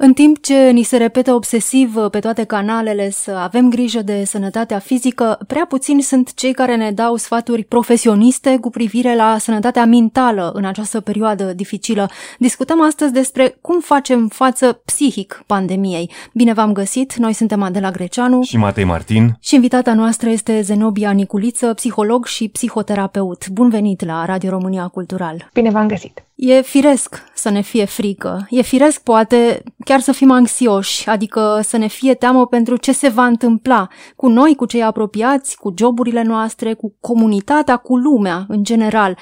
În timp ce ni se repetă obsesiv pe toate canalele să avem grijă de sănătatea fizică, prea puțini sunt cei care ne dau sfaturi profesioniste cu privire la sănătatea mentală în această perioadă dificilă. Discutăm astăzi despre cum facem față psihic pandemiei. Bine v-am găsit, noi suntem Adela Greceanu și Matei Martin și invitata noastră este Zenobia Niculiță, psiholog și psihoterapeut. Bun venit la Radio România Cultural! Bine v-am găsit! E firesc să ne fie frică. E firesc, poate, chiar să fim anxioși, adică să ne fie teamă pentru ce se va întâmpla cu noi, cu cei apropiați, cu joburile noastre, cu comunitatea, cu lumea în general.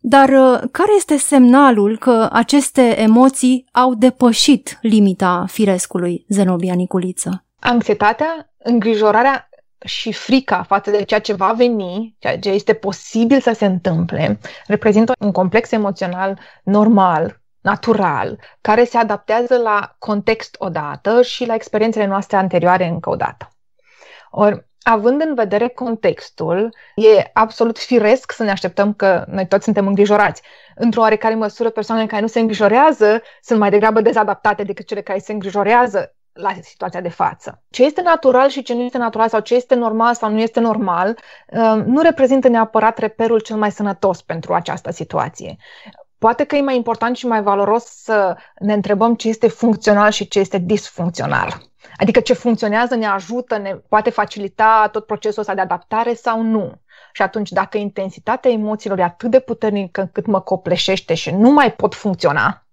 Dar uh, care este semnalul că aceste emoții au depășit limita firescului, Zenobia Niculiță? Anxietatea, îngrijorarea și frica față de ceea ce va veni, ceea ce este posibil să se întâmple, reprezintă un complex emoțional normal, natural, care se adaptează la context odată și la experiențele noastre anterioare încă o dată. Ori, având în vedere contextul, e absolut firesc să ne așteptăm că noi toți suntem îngrijorați. Într-o oarecare măsură, persoanele care nu se îngrijorează sunt mai degrabă dezadaptate decât cele care se îngrijorează la situația de față. Ce este natural și ce nu este natural sau ce este normal sau nu este normal uh, nu reprezintă neapărat reperul cel mai sănătos pentru această situație. Poate că e mai important și mai valoros să ne întrebăm ce este funcțional și ce este disfuncțional. Adică ce funcționează ne ajută, ne poate facilita tot procesul ăsta de adaptare sau nu. Și atunci, dacă intensitatea emoțiilor e atât de puternică cât mă copleșește și nu mai pot funcționa,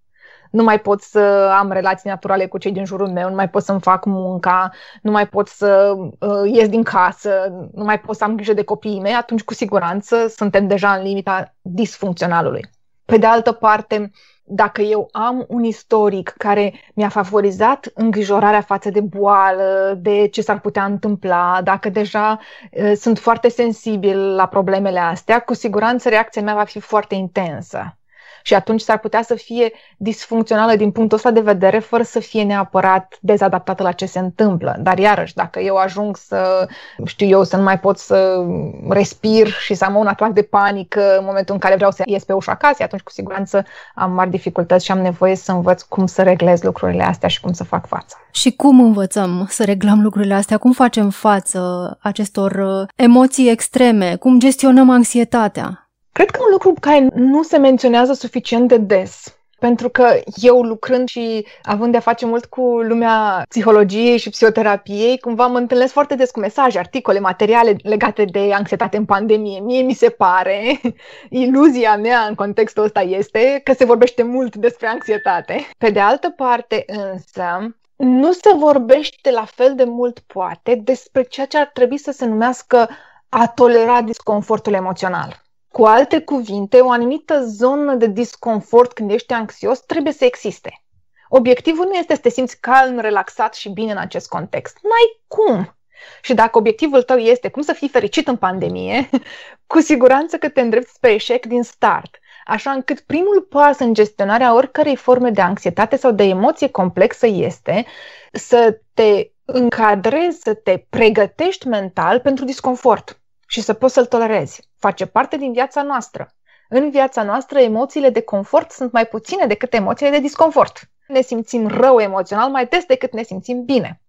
nu mai pot să am relații naturale cu cei din jurul meu, nu mai pot să-mi fac munca, nu mai pot să uh, ies din casă, nu mai pot să am grijă de copiii mei, atunci cu siguranță suntem deja în limita disfuncționalului. Pe de altă parte, dacă eu am un istoric care mi-a favorizat îngrijorarea față de boală, de ce s-ar putea întâmpla, dacă deja uh, sunt foarte sensibil la problemele astea, cu siguranță reacția mea va fi foarte intensă și atunci s-ar putea să fie disfuncțională din punctul ăsta de vedere, fără să fie neapărat dezadaptată la ce se întâmplă. Dar iarăși, dacă eu ajung să, știu eu, să nu mai pot să respir și să am un atac de panică în momentul în care vreau să ies pe ușa casei, atunci cu siguranță am mari dificultăți și am nevoie să învăț cum să reglez lucrurile astea și cum să fac față. Și cum învățăm să reglăm lucrurile astea? Cum facem față acestor uh, emoții extreme? Cum gestionăm anxietatea? Cred că un lucru care nu se menționează suficient de des pentru că eu lucrând și având de-a face mult cu lumea psihologiei și psihoterapiei, cumva mă întâlnesc foarte des cu mesaje, articole, materiale legate de anxietate în pandemie. Mie mi se pare, iluzia mea în contextul ăsta este că se vorbește mult despre anxietate. Pe de altă parte însă, nu se vorbește la fel de mult, poate, despre ceea ce ar trebui să se numească a tolera disconfortul emoțional. Cu alte cuvinte, o anumită zonă de disconfort când ești anxios trebuie să existe. Obiectivul nu este să te simți calm, relaxat și bine în acest context. N-ai cum! Și dacă obiectivul tău este cum să fii fericit în pandemie, cu siguranță că te îndrepți spre eșec din start. Așa încât primul pas în gestionarea oricărei forme de anxietate sau de emoție complexă este să te încadrezi, să te pregătești mental pentru disconfort și să poți să-l tolerezi. Face parte din viața noastră. În viața noastră, emoțiile de confort sunt mai puține decât emoțiile de disconfort. Ne simțim rău emoțional mai des decât ne simțim bine.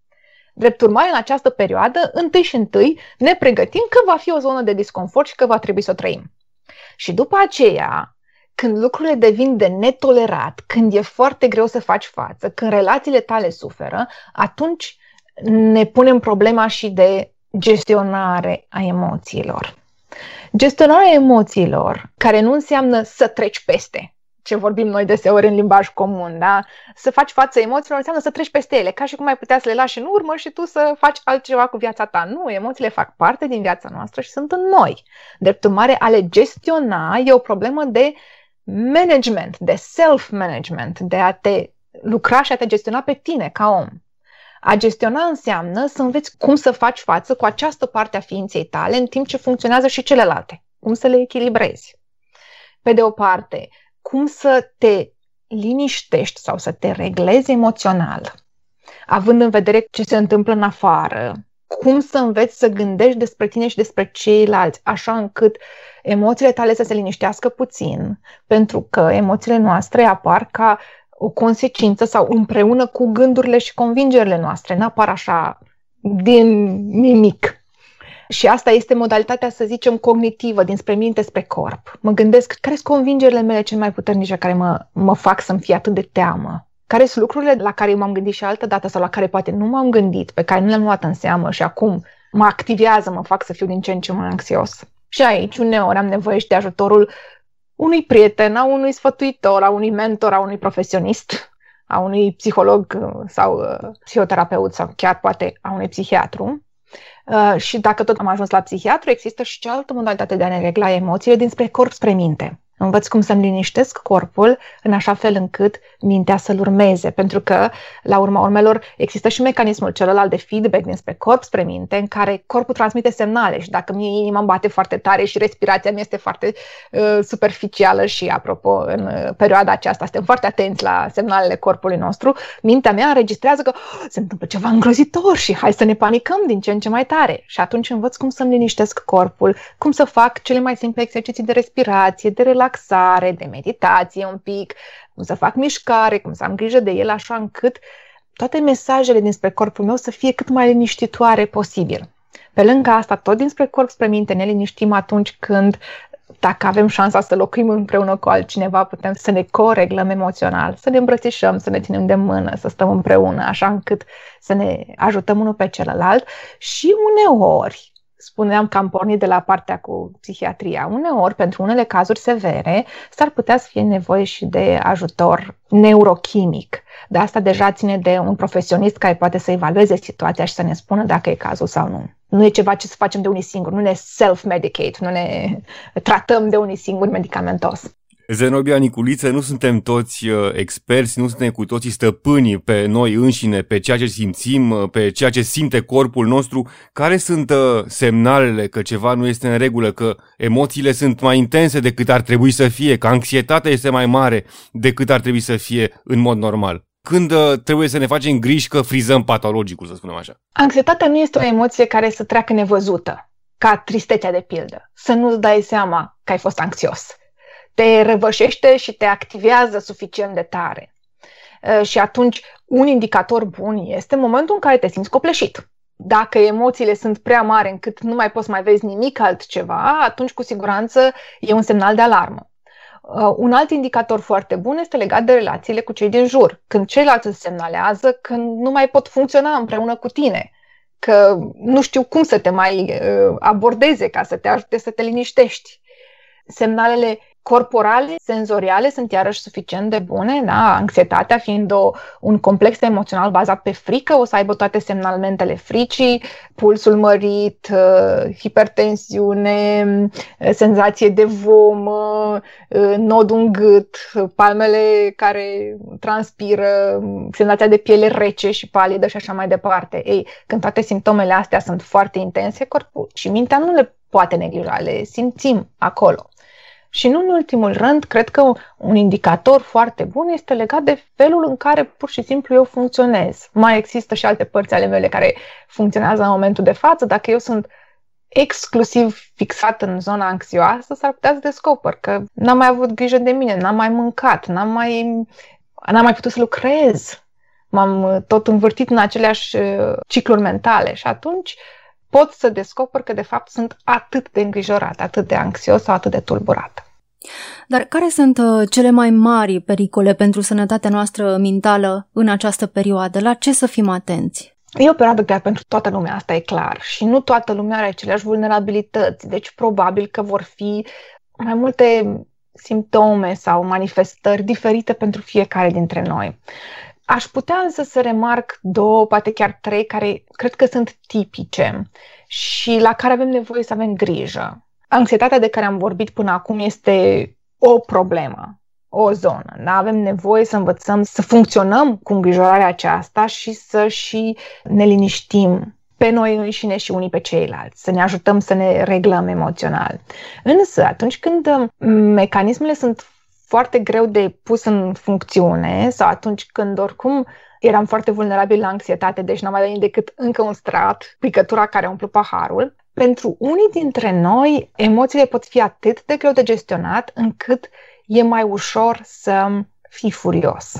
Drept urmare, în această perioadă, întâi și întâi ne pregătim că va fi o zonă de disconfort și că va trebui să o trăim. Și după aceea, când lucrurile devin de netolerat, când e foarte greu să faci față, când relațiile tale suferă, atunci ne punem problema și de gestionare a emoțiilor. Gestionarea emoțiilor, care nu înseamnă să treci peste, ce vorbim noi deseori în limbaj comun, da? Să faci față emoțiilor înseamnă să treci peste ele, ca și cum ai putea să le lași în urmă și tu să faci altceva cu viața ta. Nu, emoțiile fac parte din viața noastră și sunt în noi. Drept urmare, a le gestiona e o problemă de management, de self-management, de a te lucra și a te gestiona pe tine ca om. A gestiona înseamnă să înveți cum să faci față cu această parte a ființei tale în timp ce funcționează și celelalte. Cum să le echilibrezi. Pe de o parte, cum să te liniștești sau să te reglezi emoțional, având în vedere ce se întâmplă în afară, cum să înveți să gândești despre tine și despre ceilalți, așa încât emoțiile tale să se liniștească puțin, pentru că emoțiile noastre apar ca o consecință sau împreună cu gândurile și convingerile noastre, n-apar așa din nimic. Și asta este modalitatea, să zicem, cognitivă, dinspre minte spre corp. Mă gândesc, care sunt convingerile mele cele mai puternice care mă, mă fac să-mi fie atât de teamă? Care sunt lucrurile la care m-am gândit și altă dată sau la care poate nu m-am gândit, pe care nu le-am luat în seamă și acum mă activează, mă fac să fiu din ce în ce mai anxios? Și aici, uneori, am nevoie și de ajutorul unui prieten, a unui sfătuitor, a unui mentor, a unui profesionist, a unui psiholog uh, sau uh, psihoterapeut sau chiar poate a unui psihiatru. Uh, și dacă tot am ajuns la psihiatru, există și cealaltă modalitate de a ne regla emoțiile dinspre corp spre minte. Învăț cum să-mi liniștesc corpul în așa fel încât mintea să-l urmeze, pentru că, la urma urmelor, există și mecanismul celălalt de feedback dinspre corp spre minte, în care corpul transmite semnale și dacă mie inima îmi bate foarte tare și respirația mi este foarte uh, superficială și, apropo, în uh, perioada aceasta suntem foarte atenți la semnalele corpului nostru, mintea mea înregistrează că oh, se întâmplă ceva îngrozitor și hai să ne panicăm din ce în ce mai tare. Și atunci învăț cum să-mi liniștesc corpul, cum să fac cele mai simple exerciții de respirație, de relaxare, relaxare, de meditație un pic, cum să fac mișcare, cum să am grijă de el, așa încât toate mesajele dinspre corpul meu să fie cât mai liniștitoare posibil. Pe lângă asta, tot dinspre corp spre minte ne liniștim atunci când, dacă avem șansa să locuim împreună cu altcineva, putem să ne coreglăm emoțional, să ne îmbrățișăm, să ne ținem de mână, să stăm împreună, așa încât să ne ajutăm unul pe celălalt și uneori spuneam că am pornit de la partea cu psihiatria. Uneori, pentru unele cazuri severe, s-ar putea să fie nevoie și de ajutor neurochimic. De asta deja ține de un profesionist care poate să evalueze situația și să ne spună dacă e cazul sau nu. Nu e ceva ce să facem de unii singuri, nu ne self-medicate, nu ne tratăm de unii singuri medicamentos. Zenobia Niculiță, nu suntem toți uh, experți, nu suntem cu toții stăpâni pe noi înșine, pe ceea ce simțim, uh, pe ceea ce simte corpul nostru. Care sunt uh, semnalele că ceva nu este în regulă, că emoțiile sunt mai intense decât ar trebui să fie, că anxietatea este mai mare decât ar trebui să fie în mod normal? Când trebuie să ne facem griji că frizăm patologicul, să spunem așa? Anxietatea nu este o emoție care să treacă nevăzută, ca tristețea de pildă. Să nu-ți dai seama că ai fost anxios te răvășește și te activează suficient de tare. Și atunci, un indicator bun este momentul în care te simți copleșit. Dacă emoțiile sunt prea mari încât nu mai poți mai vezi nimic altceva, atunci cu siguranță e un semnal de alarmă. Un alt indicator foarte bun este legat de relațiile cu cei din jur. Când ceilalți îți semnalează că nu mai pot funcționa împreună cu tine, că nu știu cum să te mai abordeze ca să te ajute să te liniștești. Semnalele corporale, senzoriale sunt iarăși suficient de bune, da? anxietatea fiind o, un complex emoțional bazat pe frică, o să aibă toate semnalmentele fricii, pulsul mărit, uh, hipertensiune, uh, senzație de vomă, uh, nod în gât, palmele care transpiră, senzația de piele rece și palidă și așa mai departe. Ei, când toate simptomele astea sunt foarte intense, corpul și mintea nu le poate neglija, le simțim acolo. Și nu în ultimul rând, cred că un indicator foarte bun este legat de felul în care pur și simplu eu funcționez. Mai există și alte părți ale mele care funcționează în momentul de față. Dacă eu sunt exclusiv fixat în zona anxioasă, s-ar putea să descoper că n-am mai avut grijă de mine, n-am mai mâncat, n-am mai, n-am mai putut să lucrez. M-am tot învârtit în aceleași uh, cicluri mentale și atunci pot să descoper că de fapt sunt atât de îngrijorat, atât de anxios sau atât de tulburat. Dar care sunt uh, cele mai mari pericole pentru sănătatea noastră mentală în această perioadă? La ce să fim atenți? E o perioadă chiar pentru toată lumea, asta e clar. Și nu toată lumea are aceleași vulnerabilități. Deci probabil că vor fi mai multe simptome sau manifestări diferite pentru fiecare dintre noi. Aș putea însă să remarc două, poate chiar trei, care cred că sunt tipice și la care avem nevoie să avem grijă. Anxietatea de care am vorbit până acum este o problemă, o zonă. Da? Avem nevoie să învățăm să funcționăm cu îngrijorarea aceasta și să și ne liniștim pe noi înșine și unii pe ceilalți, să ne ajutăm să ne reglăm emoțional. Însă, atunci când mecanismele sunt foarte greu de pus în funcțiune sau atunci când oricum eram foarte vulnerabil la anxietate, deci n-am mai venit decât încă un strat, picătura care a umplut paharul. Pentru unii dintre noi, emoțiile pot fi atât de greu de gestionat încât e mai ușor să fii furios.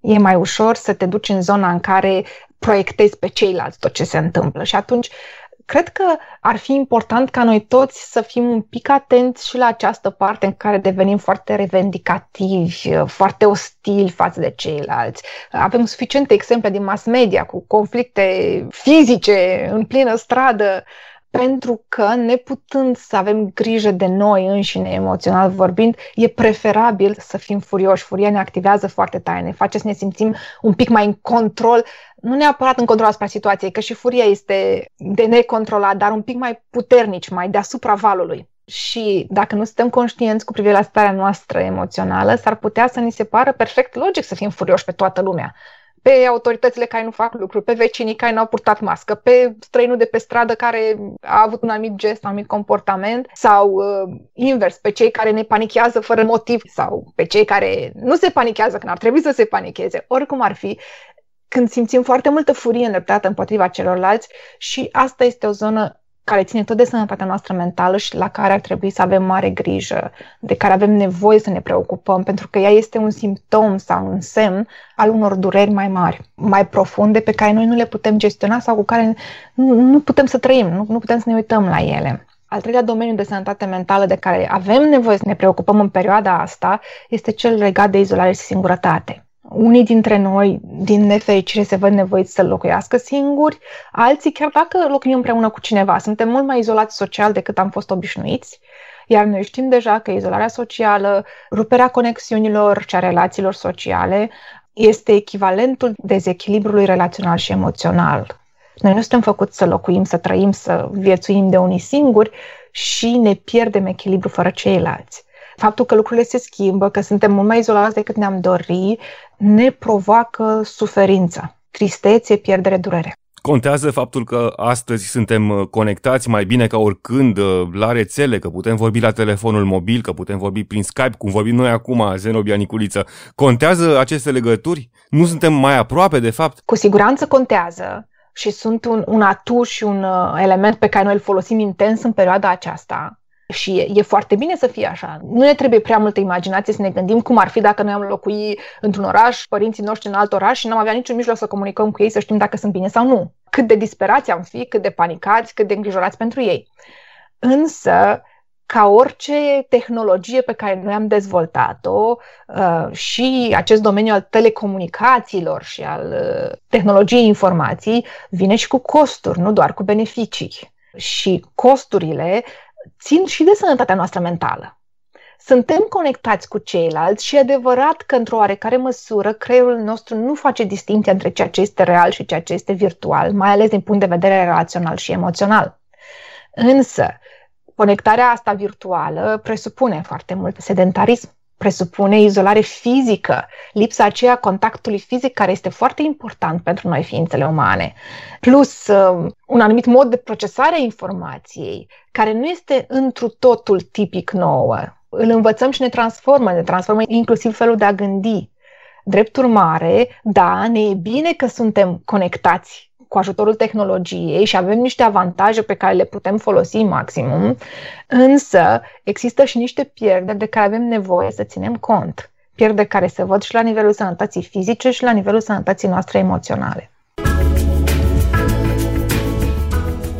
E mai ușor să te duci în zona în care proiectezi pe ceilalți tot ce se întâmplă și atunci cred că ar fi important ca noi toți să fim un pic atenți și la această parte în care devenim foarte revendicativi, foarte ostili față de ceilalți. Avem suficiente exemple din mass media cu conflicte fizice în plină stradă pentru că neputând să avem grijă de noi înșine emoțional vorbind, e preferabil să fim furioși. Furia ne activează foarte tare, ne face să ne simțim un pic mai în control, nu neapărat în control asupra situației, că și furia este de necontrolat, dar un pic mai puternici, mai deasupra valului. Și dacă nu suntem conștienți cu privire la starea noastră emoțională, s-ar putea să ni se pară perfect logic să fim furioși pe toată lumea pe autoritățile care nu fac lucruri, pe vecinii care nu au purtat mască, pe străinul de pe stradă care a avut un anumit gest, un anumit comportament sau uh, invers, pe cei care ne panichează fără motiv sau pe cei care nu se panichează când ar trebui să se panicheze. Oricum ar fi, când simțim foarte multă furie îndreptată împotriva celorlalți și asta este o zonă care ține tot de sănătatea noastră mentală și la care ar trebui să avem mare grijă, de care avem nevoie să ne preocupăm, pentru că ea este un simptom sau un semn al unor dureri mai mari, mai profunde, pe care noi nu le putem gestiona sau cu care nu, nu putem să trăim, nu, nu putem să ne uităm la ele. Al treilea domeniu de sănătate mentală de care avem nevoie să ne preocupăm în perioada asta este cel legat de izolare și singurătate. Unii dintre noi, din nefericire, se văd nevoiți să locuiască singuri, alții, chiar dacă locuim împreună cu cineva, suntem mult mai izolați social decât am fost obișnuiți, iar noi știm deja că izolarea socială, ruperea conexiunilor și a relațiilor sociale, este echivalentul dezechilibrului relațional și emoțional. Noi nu suntem făcuți să locuim, să trăim, să viețuim de unii singuri și ne pierdem echilibru fără ceilalți faptul că lucrurile se schimbă, că suntem mult mai izolați decât ne-am dori, ne provoacă suferință, tristețe, pierdere, durere. Contează faptul că astăzi suntem uh, conectați mai bine ca oricând uh, la rețele, că putem vorbi la telefonul mobil, că putem vorbi prin Skype, cum vorbim noi acum, Zenobia Niculiță. Contează aceste legături? Nu suntem mai aproape, de fapt? Cu siguranță contează și sunt un, un atuș și un uh, element pe care noi îl folosim intens în perioada aceasta. Și e, e foarte bine să fie așa. Nu ne trebuie prea multă imaginație să ne gândim cum ar fi dacă noi am locui într-un oraș, părinții noștri în alt oraș și n-am avea niciun mijloc să comunicăm cu ei, să știm dacă sunt bine sau nu. Cât de disperați am fi, cât de panicați, cât de îngrijorați pentru ei. Însă, ca orice tehnologie pe care noi am dezvoltat-o uh, și acest domeniu al telecomunicațiilor și al uh, tehnologiei informației vine și cu costuri, nu doar cu beneficii. Și costurile țin și de sănătatea noastră mentală. Suntem conectați cu ceilalți și e adevărat că, într-o oarecare măsură, creierul nostru nu face distinția între ceea ce este real și ceea ce este virtual, mai ales din punct de vedere relațional și emoțional. Însă, conectarea asta virtuală presupune foarte mult sedentarism, presupune izolare fizică, lipsa aceea contactului fizic care este foarte important pentru noi ființele umane, plus uh, un anumit mod de procesare a informației care nu este întru totul tipic nouă. Îl învățăm și ne transformă, ne transformă inclusiv felul de a gândi. Drept urmare, da, ne e bine că suntem conectați cu ajutorul tehnologiei și avem niște avantaje pe care le putem folosi maximum, însă există și niște pierderi de care avem nevoie să ținem cont. Pierderi care se văd și la nivelul sănătății fizice și la nivelul sănătății noastre emoționale.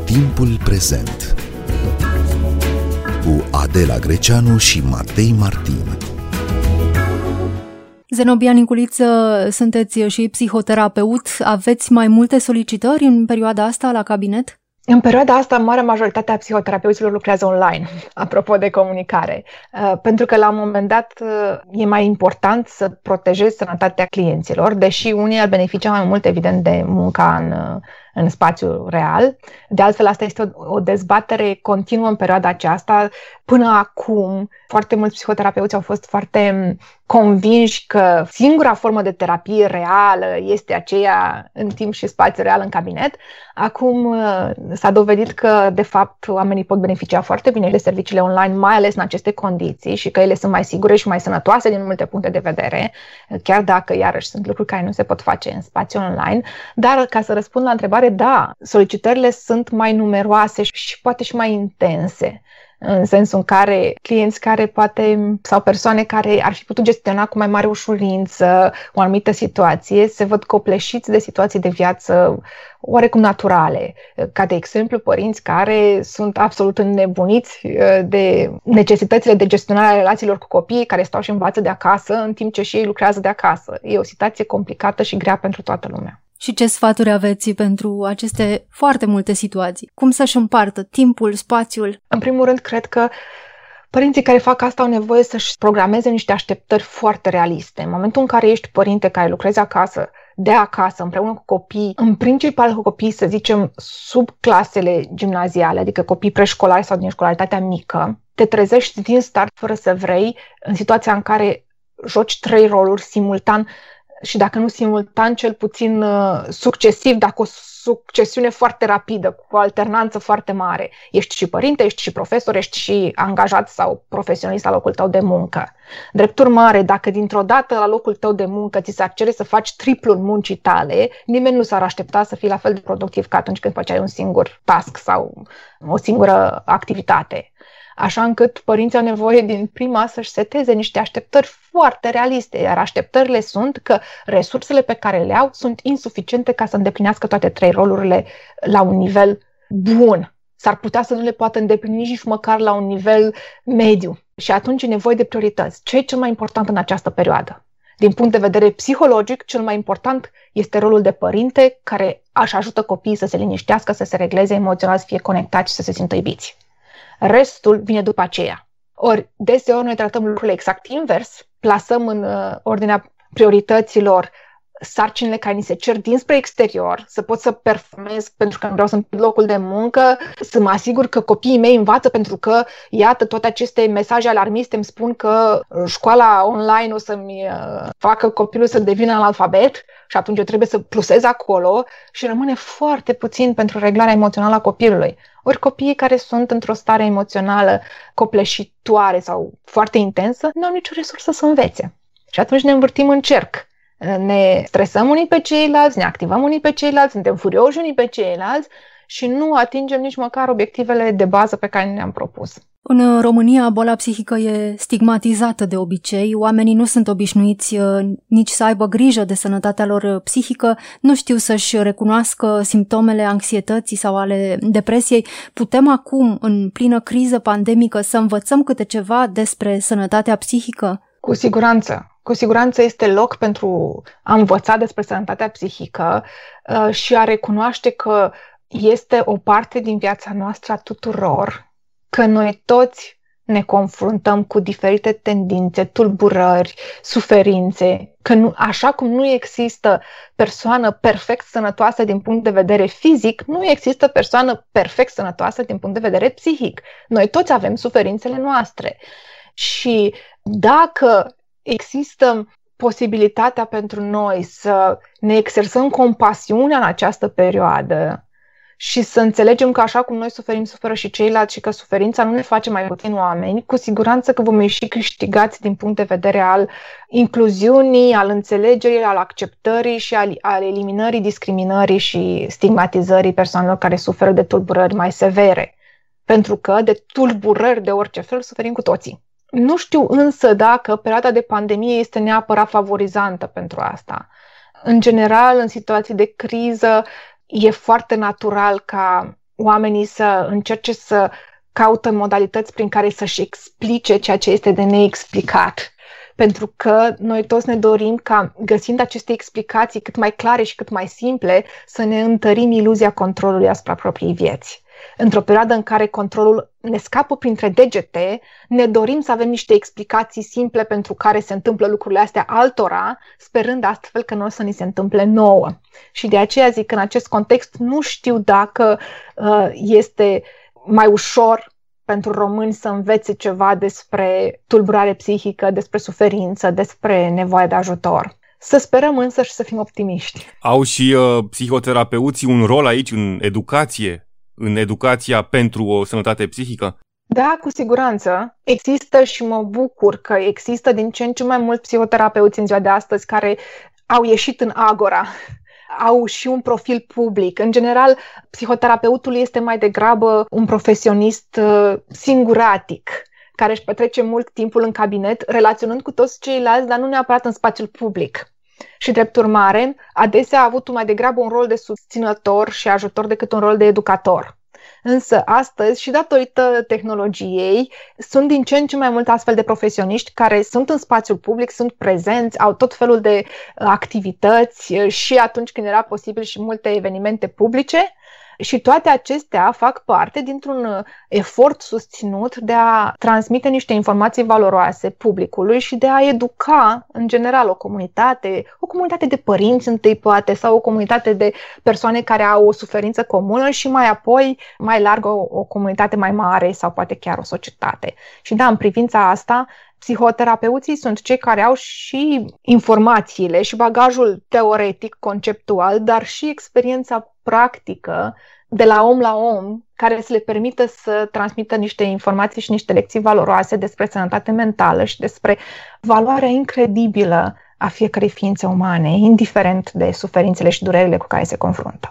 Timpul prezent cu Adela Greceanu și Matei Martin. Zenobia Niculiță, sunteți și psihoterapeut. Aveți mai multe solicitări în perioada asta la cabinet? În perioada asta, marea majoritate a psihoterapeuților lucrează online, apropo de comunicare, uh, pentru că la un moment dat uh, e mai important să protejezi sănătatea clienților, deși unii ar beneficia mai mult, evident, de munca în, uh, în spațiu real. De altfel, asta este o, o dezbatere continuă în perioada aceasta. Până acum, foarte mulți psihoterapeuți au fost foarte convinși că singura formă de terapie reală este aceea în timp și spațiu real în cabinet. Acum S-a dovedit că, de fapt, oamenii pot beneficia foarte bine de serviciile online, mai ales în aceste condiții și că ele sunt mai sigure și mai sănătoase din multe puncte de vedere, chiar dacă, iarăși, sunt lucruri care nu se pot face în spațiu online. Dar, ca să răspund la întrebare, da, solicitările sunt mai numeroase și poate și mai intense în sensul în care clienți care poate sau persoane care ar fi putut gestiona cu mai mare ușurință o anumită situație se văd copleșiți de situații de viață oarecum naturale, ca de exemplu părinți care sunt absolut înnebuniți uh, de necesitățile de gestionare a relațiilor cu copiii care stau și învață de acasă în timp ce și ei lucrează de acasă. E o situație complicată și grea pentru toată lumea. Și ce sfaturi aveți pentru aceste foarte multe situații? Cum să-și împartă timpul, spațiul? În primul rând, cred că Părinții care fac asta au nevoie să-și programeze niște așteptări foarte realiste. În momentul în care ești părinte care lucrezi acasă, de acasă, împreună cu copii, în principal cu copii, să zicem, sub clasele gimnaziale, adică copii preșcolari sau din școlaritatea mică, te trezești din start fără să vrei, în situația în care joci trei roluri simultan și dacă nu simultan, cel puțin uh, succesiv, dacă o succesiune foarte rapidă, cu o alternanță foarte mare. Ești și părinte, ești și profesor, ești și angajat sau profesionist la locul tău de muncă. Drept urmare, dacă dintr-o dată la locul tău de muncă ți s-ar cere să faci triplul muncii tale, nimeni nu s-ar aștepta să fii la fel de productiv ca atunci când făceai un singur task sau o singură activitate așa încât părinții au nevoie din prima să-și seteze niște așteptări foarte realiste, iar așteptările sunt că resursele pe care le au sunt insuficiente ca să îndeplinească toate trei rolurile la un nivel bun. S-ar putea să nu le poată îndeplini nici măcar la un nivel mediu. Și atunci e nevoie de priorități. Ce e cel mai important în această perioadă? Din punct de vedere psihologic, cel mai important este rolul de părinte care aș ajută copiii să se liniștească, să se regleze emoțional, să fie conectați și să se simtă iubiți. Restul vine după aceea. Ori, deseori noi tratăm lucrurile exact invers, plasăm în uh, ordinea priorităților sarcinile care ni se cer dinspre exterior, să pot să performez pentru că vreau să-mi locul de muncă, să mă asigur că copiii mei învață pentru că, iată, toate aceste mesaje alarmiste îmi spun că școala online o să-mi uh, facă copilul să devină analfabet și atunci eu trebuie să plusez acolo și rămâne foarte puțin pentru reglarea emoțională a copilului. Ori copiii care sunt într-o stare emoțională copleșitoare sau foarte intensă nu au nicio resursă să învețe. Și atunci ne învârtim în cerc ne stresăm unii pe ceilalți, ne activăm unii pe ceilalți, suntem furioși unii pe ceilalți și nu atingem nici măcar obiectivele de bază pe care ne-am propus. În România, boala psihică e stigmatizată de obicei, oamenii nu sunt obișnuiți uh, nici să aibă grijă de sănătatea lor psihică, nu știu să-și recunoască simptomele anxietății sau ale depresiei. Putem acum, în plină criză pandemică, să învățăm câte ceva despre sănătatea psihică? Cu siguranță. Cu siguranță este loc pentru a învăța despre sănătatea psihică uh, și a recunoaște că este o parte din viața noastră a tuturor, că noi toți ne confruntăm cu diferite tendințe, tulburări, suferințe, că nu, așa cum nu există persoană perfect sănătoasă din punct de vedere fizic, nu există persoană perfect sănătoasă din punct de vedere psihic. Noi toți avem suferințele noastre. Și dacă există posibilitatea pentru noi să ne exersăm compasiunea în această perioadă și să înțelegem că așa cum noi suferim, suferă și ceilalți și că suferința nu ne face mai puțin oameni, cu siguranță că vom ieși câștigați din punct de vedere al incluziunii, al înțelegerii, al acceptării și al, al eliminării discriminării și stigmatizării persoanelor care suferă de tulburări mai severe. Pentru că de tulburări de orice fel suferim cu toții. Nu știu însă dacă perioada de pandemie este neapărat favorizantă pentru asta. În general, în situații de criză, e foarte natural ca oamenii să încerce să caută modalități prin care să-și explice ceea ce este de neexplicat. Pentru că noi toți ne dorim ca, găsind aceste explicații cât mai clare și cât mai simple, să ne întărim iluzia controlului asupra propriei vieți într-o perioadă în care controlul ne scapă printre degete, ne dorim să avem niște explicații simple pentru care se întâmplă lucrurile astea altora, sperând astfel că nu o să ni se întâmple nouă. Și de aceea zic că în acest context nu știu dacă uh, este mai ușor pentru români să învețe ceva despre tulburare psihică, despre suferință, despre nevoie de ajutor. Să sperăm însă și să fim optimiști. Au și uh, psihoterapeuții un rol aici în educație? În educația pentru o sănătate psihică? Da, cu siguranță. Există și mă bucur că există din ce în ce mai mulți psihoterapeuți în ziua de astăzi care au ieșit în agora au și un profil public. În general, psihoterapeutul este mai degrabă un profesionist uh, singuratic, care își petrece mult timpul în cabinet, relaționând cu toți ceilalți, dar nu neapărat în spațiul public. Și drept urmare, adesea a avut mai degrabă un rol de susținător și ajutor decât un rol de educator. Însă astăzi și datorită tehnologiei sunt din ce în ce mai multe astfel de profesioniști care sunt în spațiul public, sunt prezenți, au tot felul de activități și atunci când era posibil și multe evenimente publice și toate acestea fac parte dintr-un uh, efort susținut de a transmite niște informații valoroase publicului și de a educa, în general, o comunitate, o comunitate de părinți întâi poate, sau o comunitate de persoane care au o suferință comună și mai apoi, mai larg, o, o comunitate mai mare sau poate chiar o societate. Și da, în privința asta, psihoterapeuții sunt cei care au și informațiile și bagajul teoretic, conceptual, dar și experiența practică de la om la om care să le permită să transmită niște informații și niște lecții valoroase despre sănătate mentală și despre valoarea incredibilă a fiecărei ființe umane, indiferent de suferințele și durerile cu care se confruntă.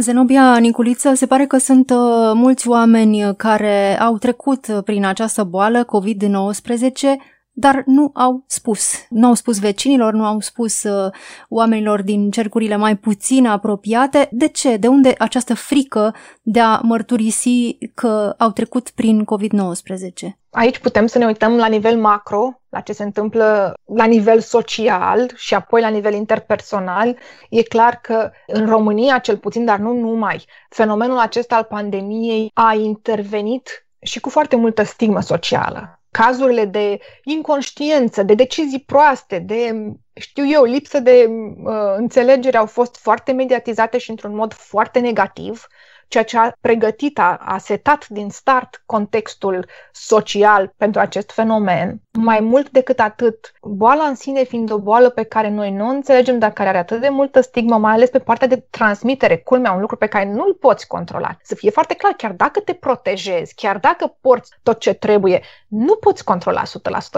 Zenobia Niculiță, se pare că sunt uh, mulți oameni care au trecut prin această boală COVID-19 dar nu au spus. Nu au spus vecinilor, nu au spus uh, oamenilor din cercurile mai puțin apropiate. De ce? De unde această frică de a mărturisi că au trecut prin COVID-19? Aici putem să ne uităm la nivel macro, la ce se întâmplă la nivel social și apoi la nivel interpersonal. E clar că în România, cel puțin, dar nu numai, fenomenul acesta al pandemiei a intervenit și cu foarte multă stigmă socială cazurile de inconștiență, de decizii proaste, de, știu eu, lipsă de uh, înțelegere au fost foarte mediatizate și într-un mod foarte negativ ceea ce a pregătit, a, a setat din start contextul social pentru acest fenomen. Mai mult decât atât, boala în sine fiind o boală pe care noi nu o înțelegem, dar care are atât de multă stigmă, mai ales pe partea de transmitere, culmea, un lucru pe care nu-l poți controla. Să fie foarte clar, chiar dacă te protejezi, chiar dacă porți tot ce trebuie, nu poți controla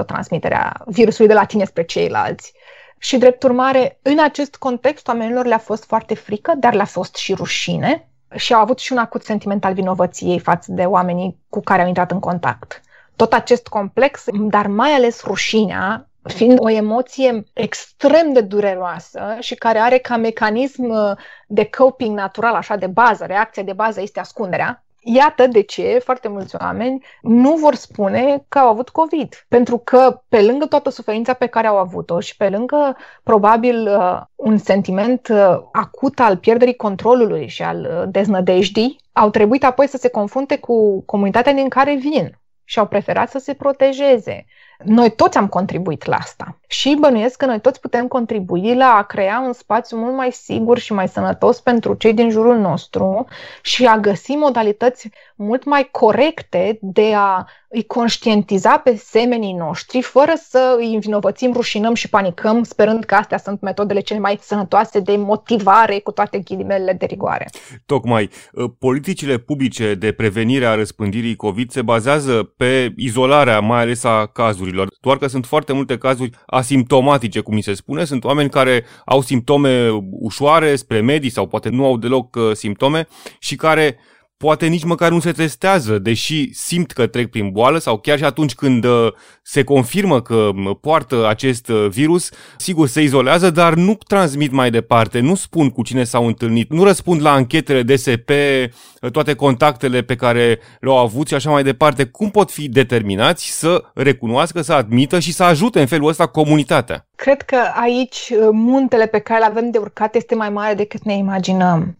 100% transmiterea virusului de la tine spre ceilalți. Și drept urmare, în acest context, oamenilor le-a fost foarte frică, dar le-a fost și rușine și au avut și un acut sentiment al vinovăției față de oamenii cu care au intrat în contact. Tot acest complex, dar mai ales rușinea, fiind o emoție extrem de dureroasă și care are ca mecanism de coping natural, așa de bază, reacția de bază este ascunderea, Iată de ce foarte mulți oameni nu vor spune că au avut COVID. Pentru că pe lângă toată suferința pe care au avut-o și pe lângă probabil uh, un sentiment uh, acut al pierderii controlului și al uh, deznădejdii, au trebuit apoi să se confrunte cu comunitatea din care vin și au preferat să se protejeze. Noi toți am contribuit la asta și bănuiesc că noi toți putem contribui la a crea un spațiu mult mai sigur și mai sănătos pentru cei din jurul nostru și a găsi modalități mult mai corecte de a îi conștientiza pe semenii noștri fără să îi învinovățim, rușinăm și panicăm sperând că astea sunt metodele cele mai sănătoase de motivare cu toate ghilimele de rigoare. Tocmai, ă, politicile publice de prevenire a răspândirii COVID se bazează pe izolarea mai ales a cazurilor, doar că sunt foarte multe cazuri asimptomatice, cum mi se spune, sunt oameni care au simptome ușoare spre medii sau poate nu au deloc ă, simptome și care poate nici măcar nu se testează, deși simt că trec prin boală sau chiar și atunci când uh, se confirmă că poartă acest uh, virus, sigur se izolează, dar nu transmit mai departe, nu spun cu cine s-au întâlnit, nu răspund la anchetele DSP, uh, toate contactele pe care le-au avut și așa mai departe. Cum pot fi determinați să recunoască, să admită și să ajute în felul ăsta comunitatea? Cred că aici muntele pe care îl avem de urcat este mai mare decât ne imaginăm.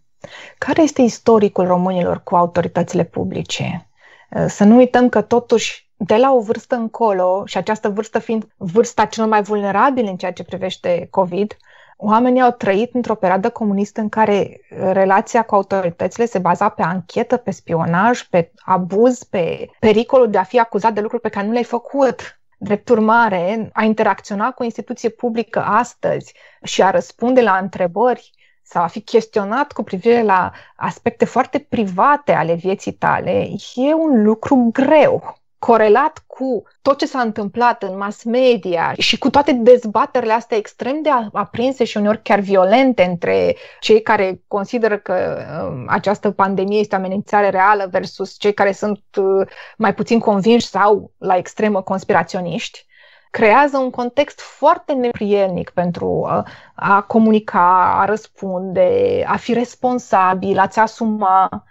Care este istoricul românilor cu autoritățile publice? Eh, să nu uităm că totuși de la o vârstă încolo, și această vârstă fiind vârsta celor mai vulnerabili în ceea ce privește COVID, oamenii au trăit într-o perioadă comunistă în care relația cu autoritățile se baza pe anchetă, pe spionaj, pe abuz, pe pericolul de a fi acuzat de lucruri pe care nu le-ai făcut. Drept urmare, a interacționa cu o instituție publică astăzi și a răspunde la întrebări sau a fi chestionat cu privire la aspecte foarte private ale vieții tale e un lucru greu. Corelat cu tot ce s-a întâmplat în mass media și cu toate dezbaterile astea extrem de aprinse și uneori chiar violente între cei care consideră că uh, această pandemie este o amenințare reală versus cei care sunt uh, mai puțin convinși sau la extremă conspiraționiști, creează un context foarte neprielnic pentru a, uh, a comunica, a răspunde, a fi responsabil, a-ți asuma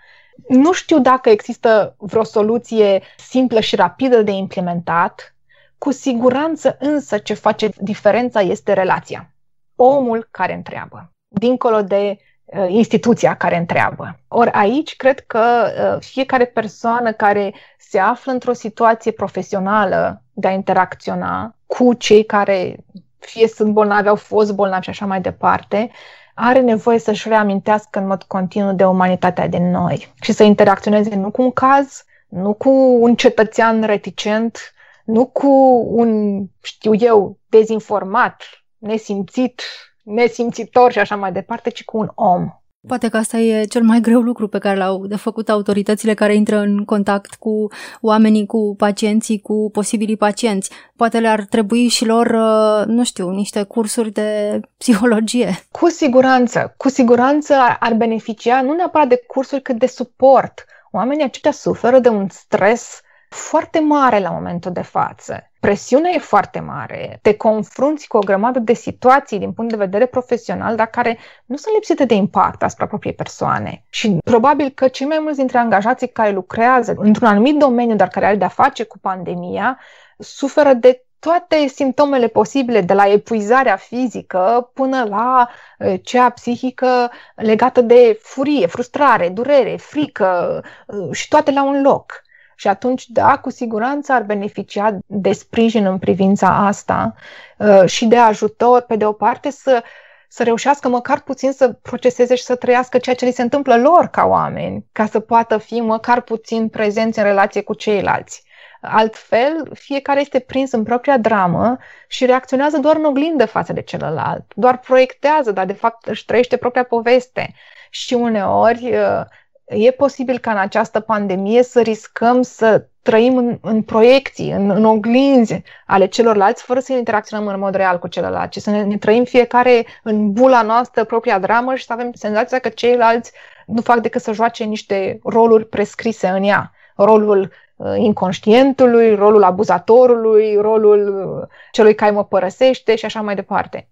nu știu dacă există vreo soluție simplă și rapidă de implementat. Cu siguranță însă ce face diferența este relația. Omul care întreabă, dincolo de uh, instituția care întreabă. Ori aici cred că uh, fiecare persoană care se află într-o situație profesională de a interacționa cu cei care fie sunt bolnavi, au fost bolnavi și așa mai departe, are nevoie să-și reamintească în mod continuu de umanitatea din noi și să interacționeze nu cu un caz, nu cu un cetățean reticent, nu cu un, știu eu, dezinformat, nesimțit, nesimțitor și așa mai departe, ci cu un om. Poate că asta e cel mai greu lucru pe care l-au de făcut autoritățile care intră în contact cu oamenii, cu pacienții, cu posibilii pacienți. Poate le-ar trebui și lor, uh, nu știu, niște cursuri de psihologie. Cu siguranță, cu siguranță ar beneficia nu neapărat de cursuri, cât de suport. Oamenii aceștia suferă de un stres foarte mare la momentul de față. Presiunea e foarte mare, te confrunți cu o grămadă de situații din punct de vedere profesional, dar care nu sunt lipsite de impact asupra propriei persoane. Și probabil că cei mai mulți dintre angajații care lucrează într-un anumit domeniu, dar care are de-a face cu pandemia, suferă de toate simptomele posibile, de la epuizarea fizică până la cea psihică legată de furie, frustrare, durere, frică și toate la un loc. Și atunci, da, cu siguranță ar beneficia de sprijin în privința asta uh, și de ajutor, pe de o parte, să, să reușească măcar puțin să proceseze și să trăiască ceea ce li se întâmplă lor ca oameni, ca să poată fi măcar puțin prezenți în relație cu ceilalți. Altfel, fiecare este prins în propria dramă și reacționează doar în oglindă față de celălalt, doar proiectează, dar de fapt își trăiește propria poveste. Și uneori uh, e posibil ca în această pandemie să riscăm să trăim în, în proiecții, în, în oglinzi ale celorlalți, fără să interacționăm în mod real cu celălalt, ci să ne, ne trăim fiecare în bula noastră, propria dramă și să avem senzația că ceilalți nu fac decât să joace niște roluri prescrise în ea. Rolul uh, inconștientului, rolul abuzatorului, rolul uh, celui care mă părăsește și așa mai departe.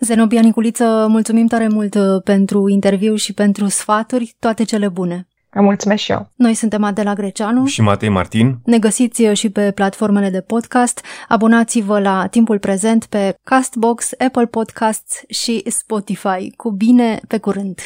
Zenobia Niculiță, mulțumim tare mult uh, pentru interviu și pentru sfaturi, toate cele bune. Mulțumesc și eu. Noi suntem Adela Greceanu și Matei Martin. Ne găsiți uh, și pe platformele de podcast. Abonați-vă la timpul prezent pe Castbox, Apple Podcasts și Spotify. Cu bine, pe curând!